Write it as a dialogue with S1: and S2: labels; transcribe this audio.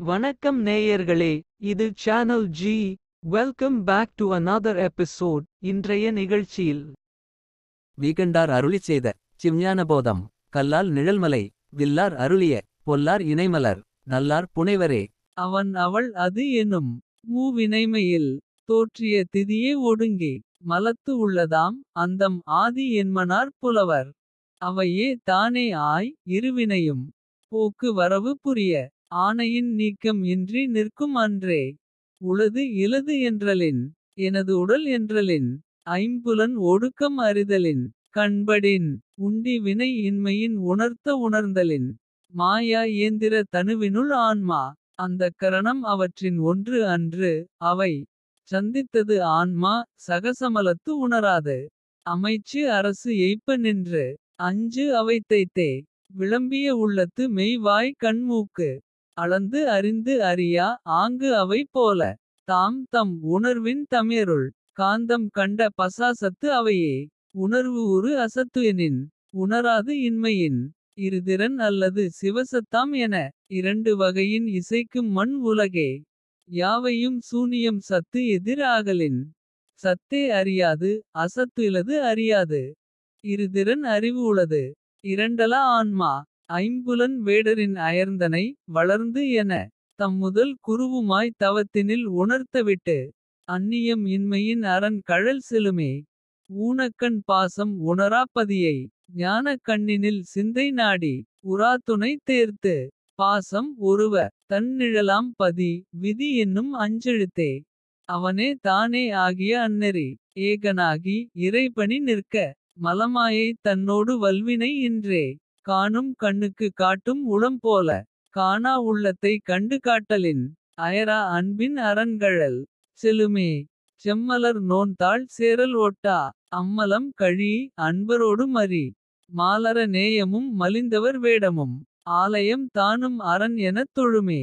S1: வணக்கம் நேயர்களே இது channel G welcome back to another episode இன்றைய நிகழ்ச்சியில்
S2: வீகண்டார் அருளிச் செய்த சிவ்ஞானபோதம் கல்லால் நிழல்மலை வில்லார் அருளிய பொல்லார் இணைமலர் நல்லார் புனைவரே.
S3: அவன் அவள் அது எனும் மூவினைமையில் தோற்றிய திதியே ஒடுங்கி மலத்து உள்ளதாம் அந்தம் ஆதி என்மனார் புலவர். அவையே தானே ஆய் இருவினையும் போக்கு வரவு புரிய ஆணையின் நீக்கம் இன்றி நிற்கும் அன்றே. உளது இலது என்றலின் எனது உடல் என்றலின் ஐம்புலன் ஒடுக்கம் அறிதலின் கண்படின் உண்டி வினை இன்மையின் உணர்த்த உணர்ந்தலின் மாயா இயந்திர தனுவினுள் ஆன்மா அந்த கரணம் அவற்றின் ஒன்று அன்று அவை சந்தித்தது ஆன்மா சகசமலத்து உணராது. அமைச்சு அரசு எய்ப்ப நின்று அஞ்சு அவைத்தைத்தே விளம்பிய உள்ளத்து மெய்வாய் கண்மூக்கு. அளந்து அறிந்து அறியா ஆங்கு அவை போல. தாம் தம் உணர்வின் தமியருள் காந்தம் கண்ட பசாசத்து அவையே. உணர்வு உரு அசத்துயனின் உணராது இன்மையின். இருதிறன் அல்லது சிவசத்தாம் என இரண்டு வகையின் இசைக்கும் மண் உலகே. யாவையும் சூனியம் சத்து எதிர் ஆகலின். சத்தே அறியாது அசத்துலது அறியாது. இருதிறன் அறிவு உளது. இரண்டலா ஆன்மா. ஐம்புலன் வேடரின் அயர்ந்தனை வளர்ந்து என தம்முதல் குருவுமாய் தவத்தினில் உணர்த்தவிட்டு அந்நியம் இன்மையின் அரண் கழல் செலுமே ஊனக்கண் பாசம் உணராப்பதியை ஞான கண்ணினில் சிந்தை நாடி உராத்துணை தேர்த்து பாசம் ஒருவ தன்னிழலாம் பதி விதி என்னும் அஞ்செழுத்தே. அவனே தானே ஆகிய அந்நெறி ஏகனாகி இறைபணி நிற்க மலமாயை தன்னோடு வல்வினை இன்றே. காணும் கண்ணுக்கு காட்டும் உளம் போல. காணா உள்ளத்தை கண்டு காட்டலின் அயரா அன்பின் அரண்கழல் செலுமே செம்மலர் நோன்தாள் சேரல் ஒட்டா அம்மலம் கழி அன்பரோடு மறி. மாலர நேயமும் மலிந்தவர் வேடமும். ஆலயம் தானும் அரண் எனத் தொழுமே.